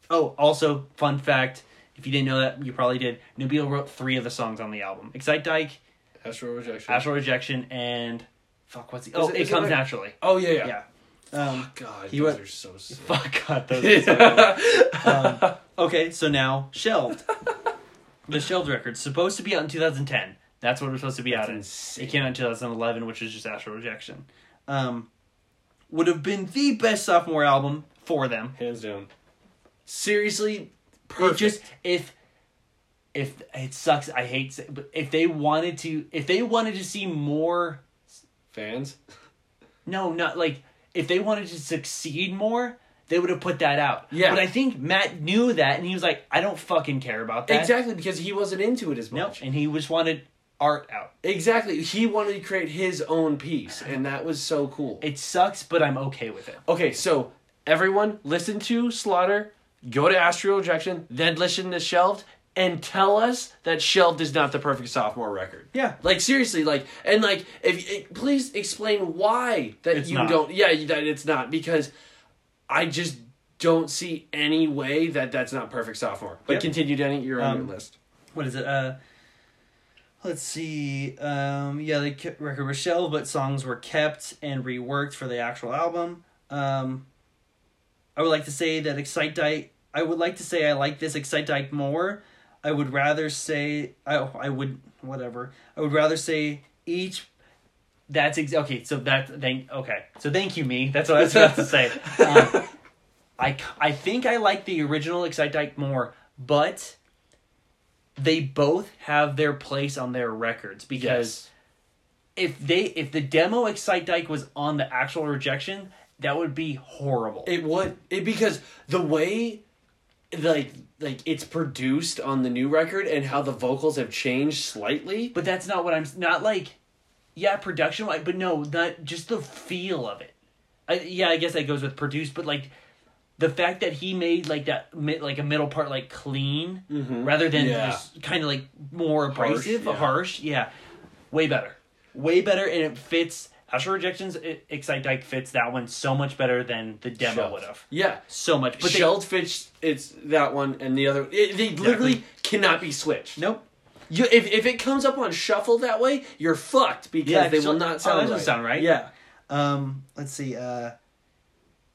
oh, also, fun fact if you didn't know that, you probably did. Nabil wrote three of the songs on the album Excite Dyke, Astral rejection. Astral Rejection, and fuck, what's the. Oh, it- it, is it comes like- naturally. Oh yeah, yeah. Yeah. Um, God, He those went- are so sick. fuck, God, those are so um, okay, so now, Shelved. the Shelved record, supposed to be out in 2010. That's what it was supposed to be That's out in. insane. It came out in 2011, which is just Astral Rejection. Um, would have been the best sophomore album for them. Hands down. Seriously, perfect. It just if if it sucks, I hate say, but if they wanted to, if they wanted to see more, fans. no, not like if they wanted to succeed more, they would have put that out. Yeah. but I think Matt knew that, and he was like, I don't fucking care about that. Exactly because he wasn't into it as much. and he just wanted art out. Exactly. He wanted to create his own piece, and that was so cool. It sucks, but I'm okay with it. Okay, so everyone listen to Slaughter, go to Astral Rejection, then listen to Shelved, and tell us that Shelved is not the perfect sophomore record. Yeah. Like seriously, like and like if eh, please explain why that It's you not. don't yeah that it's not because I just don't see any way that that's not perfect sophomore. But Yep. continue, Danny. You're on Um, your list. What is it? Uh, let's see. Um, yeah, the record was shelved, but songs were kept and reworked for the actual album. Um, I would like to say that Excite Dyke. I would like to say I like this Excite Dyke more. I would rather say I I would whatever. I would rather say each. That's ex- okay. So that thank okay. So thank you, me. That's what I was about to say. Um, I I think I like the original Excite Dyke more, but they both have their place on their records because if they if the demo Excite Dyke was on the actual rejection, that would be horrible. It would it because the way like like it's produced on the new record and how the vocals have changed slightly. but that's not what I'm not like. Yeah, production wise, but no, not just the feel of it. I, yeah, I guess that goes with produced, but like the fact that he made like that mi- like a middle part like clean mm-hmm. rather than Yeah. just kind of like more abrasive, yeah. harsh. Yeah, way better, way better, and it fits. Astral Rejections, it, Excite Dyke fits that one so much better than the demo Shelved. would have. Yeah. So much, but But they, Shelved fits it's that one and the other it, they literally cannot be switched. nope. You, if if it comes up on shuffle that way, you're fucked because Yeah, they so- will not sound. oh, sound that right. doesn't sound right. Yeah. Um, let's see. Uh,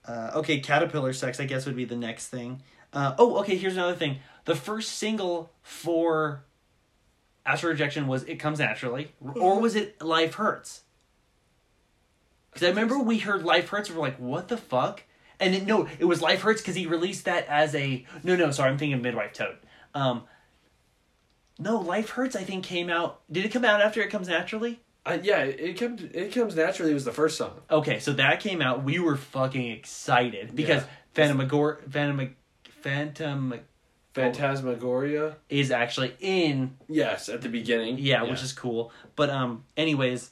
uh, okay, caterpillar sex. I guess would be the next thing. Uh, oh, okay. Here's another thing. The first single for Astral Rejection was "It Comes Naturally," or was it "Life Hurts"? Because I remember we heard "Life Hurts" and we're like, "What the fuck?" And then, no, it was "Life Hurts" because he released that as a no, no. Sorry, I'm thinking of Midwife Toad. Um, no, "Life Hurts" I think came out. Did it come out after "It Comes Naturally"? Uh, yeah, it, it comes it comes naturally was the first song. Okay, so that came out. We were fucking excited because Yeah. Phantom Phantom Phantom Phantasmagoria. is actually in Yes, at the beginning. yeah, which is cool. But um, anyways,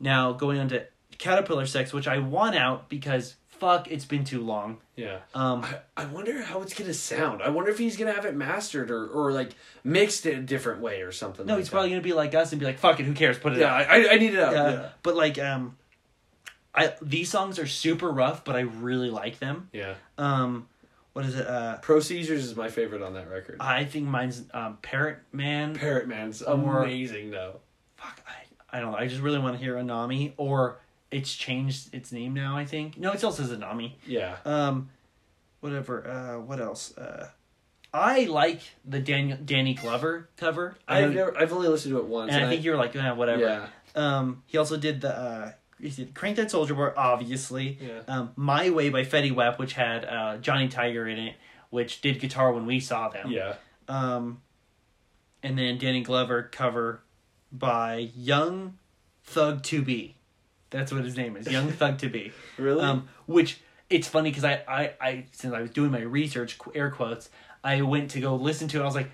now going on to Caterpillar Sex, which I want out because fuck, it's been too long. yeah. Um, I, I wonder how it's gonna sound. I wonder if he's gonna have it mastered or, or like mixed in a different way or something. no, like he's probably gonna be like us and be like, fuck it, who cares? Put it that. out. Yeah, I, I need it out. Yeah. Yeah. But like um, I these songs are super rough, but I really like them. Yeah. Um, what is it? Uh, Pro Seizures is my favorite on that record. I think mine's um, Parrot Man. Parrot Man's Or- amazing though. fuck I, I don't know i just really want to hear anami or it's changed its name now i think no it still says anami Yeah. um whatever uh what else uh I like the Daniel Danny Glover cover. I I've never. I've only listened to it once. and I think you're like, eh, whatever. Yeah. Um, he also did the uh, he did Crank That Soldier Boy, obviously. Yeah. Um, My Way by Fetty Wap, which had uh, Johnny Tiger in it, which did guitar when we saw them. Yeah. Um, and then Danny Glover cover by Young Thug to Be. That's what his name is, Young Thug to Be. Really? Um, which it's funny because I, I, I since I was doing my research, air quotes, I went to go listen to it. I was like,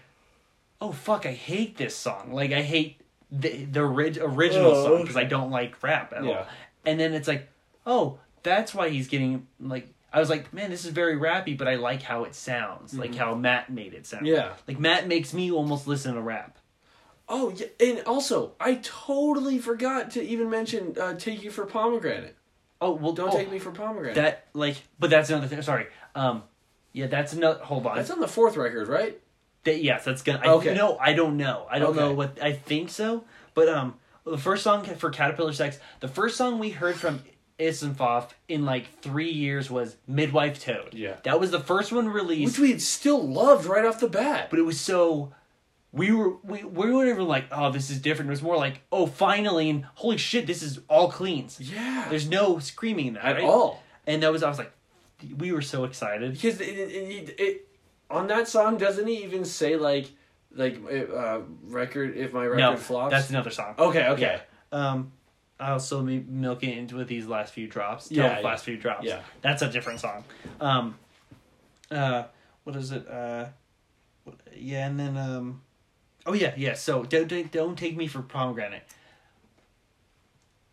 oh fuck, I hate this song. Like I hate the the ori- original Oh, song because I don't like rap at Yeah. all. And then it's like, oh, that's why he's getting like. I was like, man, this is very rappy, but I like how it sounds, like how Matt made it sound. Mm-hmm. Yeah. like Matt makes me almost listen to rap. Oh, yeah, and also I totally forgot to even mention uh, "Take You for Pomegranate." Oh well, Don't oh, take me for pomegranate. that like, but that's another thing. Sorry, um, yeah, that's another. Hold on, That's on the fourth record, right? That, yes, that's gonna. I, Okay. No, I don't know. I don't know what. I think so, but um, the first song for Caterpillar Sex, the first song we heard from Issenfoff in like three years was Midwife Toad. Yeah. that was the first one released, Which we had still loved right off the bat. but it was so. We were we we weren't even like oh this is different. It was more like oh finally and holy shit this is all cleans. yeah, There's no screaming in that at right? all. And that was I was like, we were so excited. Because it, it, it, on that song doesn't he even say like like uh, record if my record No, flops? that's another song. okay. Okay. um I'll still be milking into with these last few drops. Yeah, Yeah, yeah. last few drops. Yeah. that's a different song. Um, uh, what is it? Uh, yeah, and then um, oh yeah, yeah. So don't don't, don't take me for pomegranate.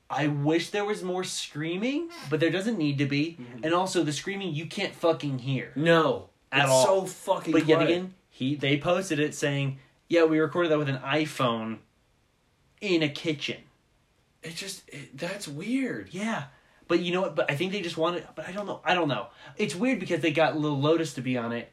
I wish there was more screaming, but there doesn't need to be. Mm-hmm. And also, the screaming you can't fucking hear. No, At it's all. so fucking. But yet again, he they posted it saying, "Yeah, we recorded that with an iPhone in a kitchen." it just it, that's weird. Yeah. But you know what? But I think they just wanted. But I don't know. I don't know. It's weird because they got Lil Lotus to be on it,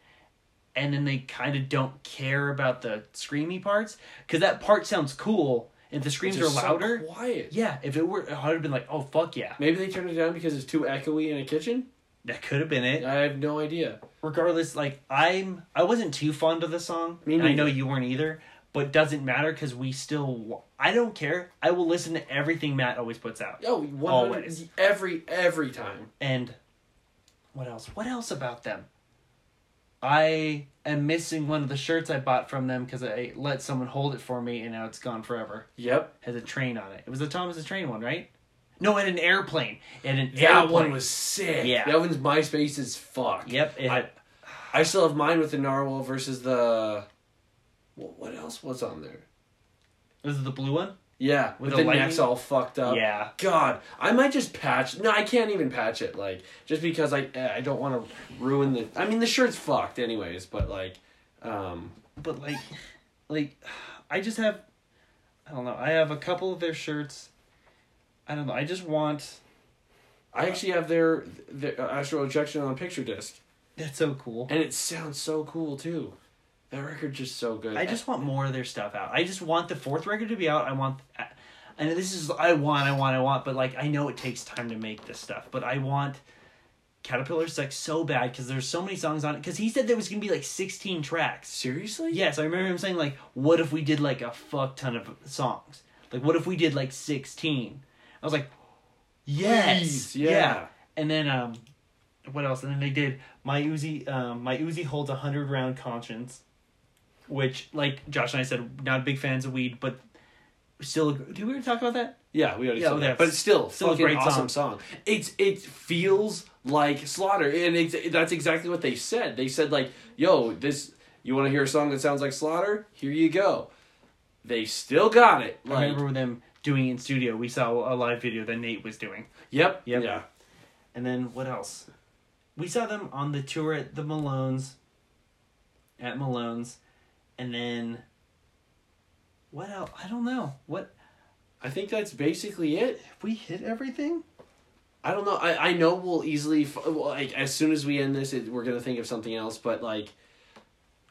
and then they kind of don't care about the screamy parts because that part sounds cool. If the screams are just so louder, quiet. yeah. If it were, I would have been like, oh fuck yeah, Maybe they turned it down because it's too echoey in a kitchen. that could have been it. I have no idea. Regardless, like I'm, I wasn't too fond of the song, Me and I know you weren't either. But doesn't matter because we still. I don't care. I will listen to everything Matt always puts out. Oh, Always. every every time. And what else? What else about them? I am missing one of the shirts I bought from them because I let someone hold it for me and now it's gone forever. Yep. Has a train on it. It was the Thomas the Train one, right? No, it an airplane. Had an That airplane. one was sick. Yeah. That one's MySpace as fuck. Yep. It had, I still have mine with the narwhal versus the. What, what else was on there? was it the blue one? Yeah, with, With the, the necks all fucked up. yeah. God, I might just patch. No, I can't even patch it. Like just because I I don't want to ruin the. I mean the shirt's fucked anyways, but like, um, But like, like, I just have, I don't know. I have a couple of their shirts. I don't know. I just want. I actually have their their Astral Rejection on a picture disc, That's so cool. and it sounds so cool too. That record's just so good. I just want more of their stuff out. I just want the fourth record to be out. I want, and this is I want, I want, I want. But like I know it takes time to make this stuff. But I want Caterpillar Sex so bad because there's so many songs on it. Because he said there was gonna be like 16 tracks. seriously. Yes, I remember him saying like, "What if we did like a fuck ton of songs? Like, what if we did like 16?" I was like, "Yes, Please, yeah. And then um, what else? And then they did my Uzi. Um, my Uzi holds a hundred round conscience, which like Josh and I said, not big fans of weed, but still. Do we already talk about that? Yeah, we already Yeah, said that. But it's still, still a great awesome song. It's it feels like Slaughter, and it's, that's exactly what they said. They said like, "Yo, this you want to hear a song that sounds like Slaughter? Here you go." They still got it. I Like, remember them doing it in studio. We saw a live video that Nate was doing. yep, Yep. yeah. And then what else? We saw them on the tour at the Malones. At Malone's, and then what else? I don't know. What I think that's basically it. have we hit everything? I don't know. I, I know we'll easily f- well, like as soon as we end this, it, we're gonna think of something else. But like,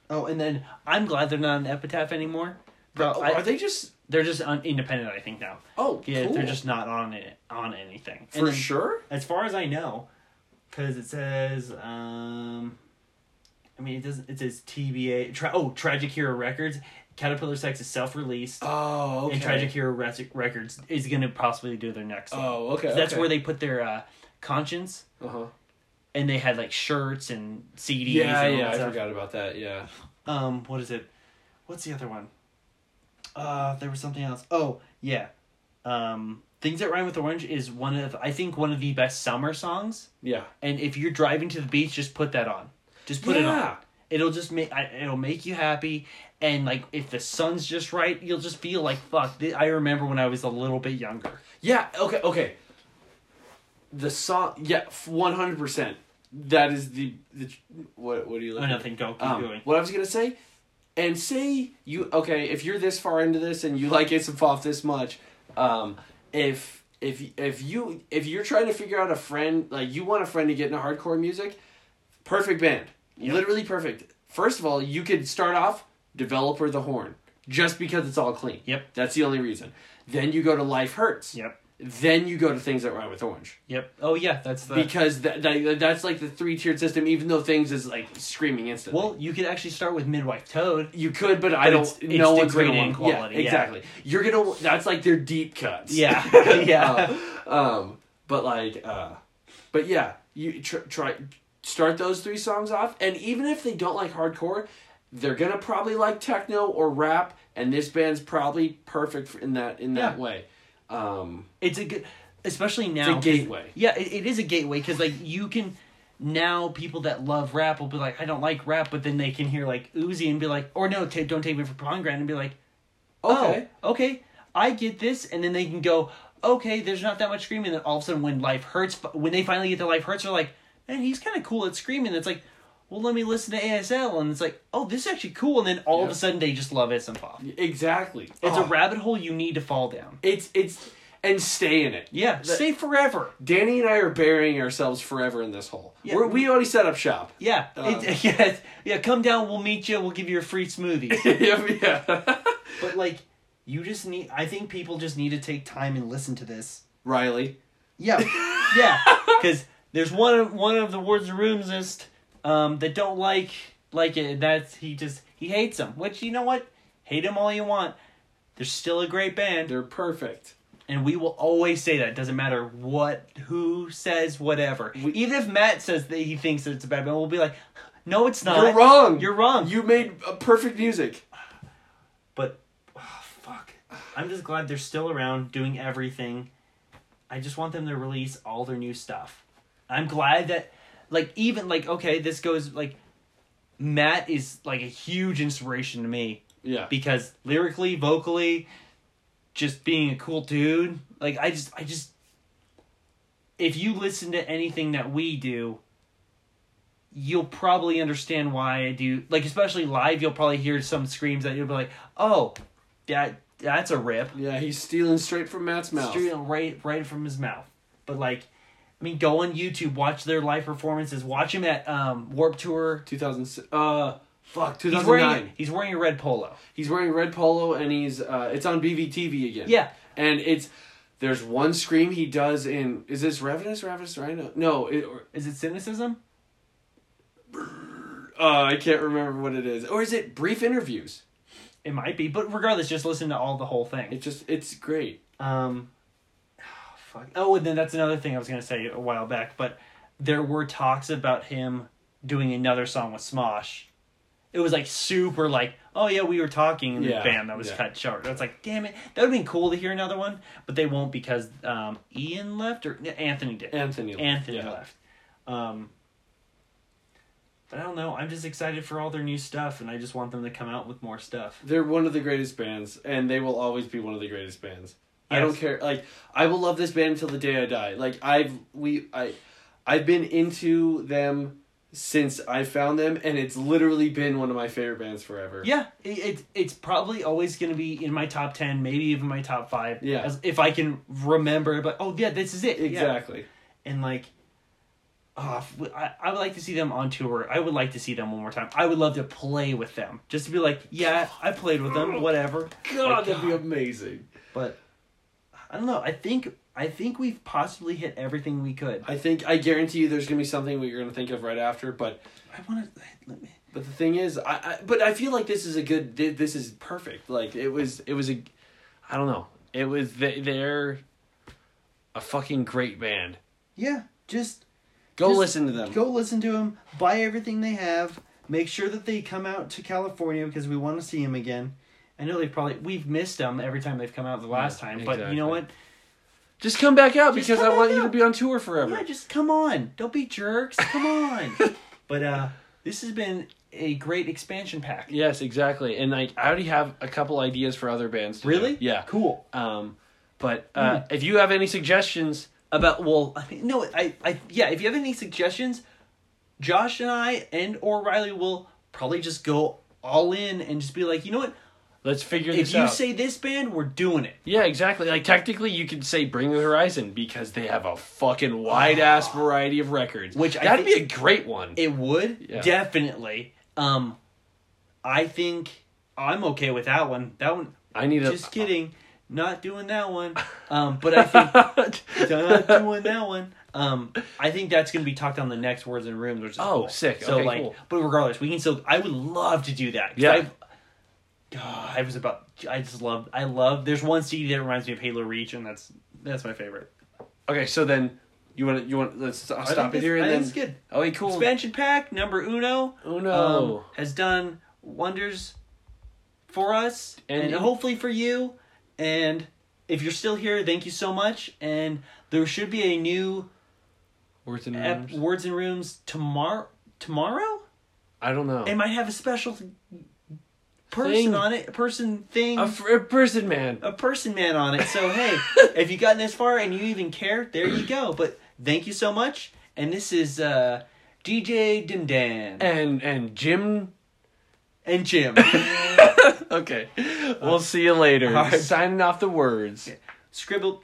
Oh, and then I'm glad they're not an Epitaph anymore. Bro, I- are they just? they're just un- independent. I think now. Oh, Yeah, cool. they're just not on it on anything. For then, sure. As far as I know, because it says um, mean, it doesn't. It says TBA. Tra- oh, Tragic Hero Records. Caterpillar Sex is self released. Oh, okay. And Tragic Hero Rec- Records is gonna possibly do their next. one. Oh, okay. That's okay. where they put their uh, conscience, Uh huh. and they had like shirts and CDs. Yeah, and all yeah. I forgot about that. Yeah. Um, what is it? What's the other one? Uh, there was something else. Oh, yeah. Um, Things That Rhyme with Orange is one of I think one of the best summer songs. Yeah. And if you're driving to the beach, just put that on. Just put it on. Yeah. It'll just make I- it'll make you happy. And like if the sun's just right, you'll just feel like fuck. I remember when I was a little bit younger. Yeah. Okay. Okay. The song. Yeah. One hundred percent. That is the the. What What are you Oh, nothing. Go keep Um, going. what I was gonna say, and say you okay if you're this far into this and you like Ace off this much, um, if if if you if you're trying to figure out a friend like you want a friend to get into hardcore music, perfect band, Yep. literally perfect. First of all, you could start off developer the horn just because it's all clean. Yep. That's the only reason. Then you go to Life Hurts. Yep. Then you go to Things That Rhyme with Orange Yep. Oh yeah, that's the. because that, that that's like the three tiered system. Even though Things is like screaming instantly. well, you could actually start with Midwife Toad. You could, but, I don't. it's- it's no one's gonna want quality, Yeah, yeah. exactly. You're gonna. That's like their deep cuts. Yeah. yeah. Uh, um, but like, uh, but yeah, you tr- try start those three songs off, and even if they don't like hardcore, they're gonna probably like techno or rap, and this band's probably perfect in that in that Yeah. way. Um, it's a good, especially now. it's a gateway. Yeah, it, it is a gateway because like you can now people that love rap will be like, I don't like rap, but then they can hear like Uzi and be like, or no, ta don't take me for pomegranate and be like, Okay. oh, okay, I get this, and then they can go, okay, there's not that much screaming. And then all of a sudden, when life hurts, when they finally get to life hurts, they're like, man, he's kind of cool at screaming. It's like. Well, let me listen to ASL, and it's like, oh, this is actually cool, and then all of a sudden they just love Issenfoff. Exactly. It's Oh, a rabbit hole you need to fall down. It's it's and stay in it. Yeah, The- stay forever. Danny and I are burying ourselves forever in this hole. Yeah. We're, we already set up shop. Yeah, Um, it, yeah, yeah. Come down, we'll meet you. We'll give you a free smoothie. yeah, yeah. but like, you just need. I think people just need to take time and listen to this. Riley. Yeah, yeah. Because there's one of one of the words of roomsist um, that don't like like it. That's he just he hates them. Which you know what, hate them all you want. They're still a great band, They're perfect. and we will always say that. It doesn't matter what who says whatever. We- Even if Matt says that he thinks that it's a bad band, we'll be like, no, it's not. You're wrong. You're wrong. You made perfect music. But oh, fuck, I'm just glad they're still around doing everything. I just want them to release all their new stuff. I'm glad that, like, even like okay, this goes like, Matt is like a huge inspiration to me Yeah. because lyrically, vocally, just being a cool dude. Like I just, I just, if you listen to anything that we do. You'll probably understand why I do like especially live. You'll probably hear some screams that you'll be like, "Oh, that that's a rip." Yeah, he's stealing straight from Matt's mouth. Straight right right from his mouth. But like, mean, go on YouTube, watch their live performances, watch him at um, Warped Tour. 2006. Uh, fuck, He's 2009. wearing he's wearing a red polo. He's wearing red polo and he's uh, it's on BVTV again. Yeah, and it's there's one scream he does in is this Ravenous Ravenous Rhino? No, it, or, is it cynicism? uh, I can't remember what it is. Or is it brief interviews? It might be, but regardless, just listen to all the whole thing. It just it's great. Um, fuck. Oh, and then that's another thing I was gonna say a while back, but there were talks about him doing another song with Smosh. It was like super like, oh yeah, we were talking, and Yeah, bam, that was yeah. cut short. It's like, damn it, that would have been cool to hear another one, but they won't because um, Ian left or Anthony did. Anthony. Anthony yeah. left. Um, but I don't know. I'm just excited for all their new stuff, and I just want them to come out with more stuff. They're one of the greatest bands, and they will always be one of the greatest bands. I don't care. Like I will love this band until the day I die. Like I've we I, I've been into them since I found them, and it's literally been one of my favorite bands forever. Yeah, it, it it's probably always going to be in my top ten, maybe even my top five. Yeah. as, if I can remember. But oh yeah, this is it. Yeah. exactly. And like, oh, I I would like to see them on tour. I would like to see them one more time. I would love to play with them, just to be like, yeah, I played with them, oh, whatever. God, Like, that'd be amazing. But I don't know. I think I think we've possibly hit everything we could. I think I guarantee you there's gonna be something that you're gonna think of right after, but I want to let me. but the thing is, I, I but I feel like this is a good this is perfect. Like it was it was a I don't know. It was they, they're a fucking great band. Yeah, just Go Just listen to them. go listen to them. Buy everything they have. Make sure that they come out to California because we want to see them again. I know they've probably we've missed them every time they've come out the last Yeah, time, but you know what? Just come back out Just because I want back you to be on tour forever. Yeah, just come on. Don't be jerks. Come on. but uh this has been a great expansion pack. Yes, exactly. And like I already have a couple ideas for other bands. To do. Really? Yeah. Cool. Um, but uh, Hmm. if you have any suggestions, About well, I mean, no, I, I, yeah. If you have any suggestions, Josh and I and or Riley will probably just go all in and just be like, you know what? Let's figure this out. If you out. say this band, we're doing it. yeah, exactly. Like technically, you could say Bring the Horizon because they have a fucking wide ass variety of records. Which I that'd be a great one. It would Yeah. definitely. Um, I think I'm okay with that one. That one. I need a. Just kidding. Not doing that one. Um, but I think not doing that one. Um, I think that's gonna be talked on the next Words and Rooms, which is Oh, cool. sick. So Okay, like, cool. but regardless, we can still. I would love to do that. Yeah. I've- God, I was about. I just love. I love. There's one CD that reminds me of Halo Reach, and that's that's my favorite. okay, so then you want to you want let's I'll stop think it here I and think then. it's good. Oh, Okay, cool. Expansion pack number uno. Uno. um, has done wonders for us And- and, hopefully for you. And if you're still here, thank you so much. And there should be a new Words and ep- Rooms. Words and Rooms tomorrow. Tomorrow, I don't know. it might have a special person Thing. on it, person thing, a person, man. a person man on it. So hey, if you gotten this far and you even care, there you go. But thank you so much. And this is uh, DJ Dindan And and Jim. and Jim. Okay, we'll see you later. right. Signing off the words. Scribble.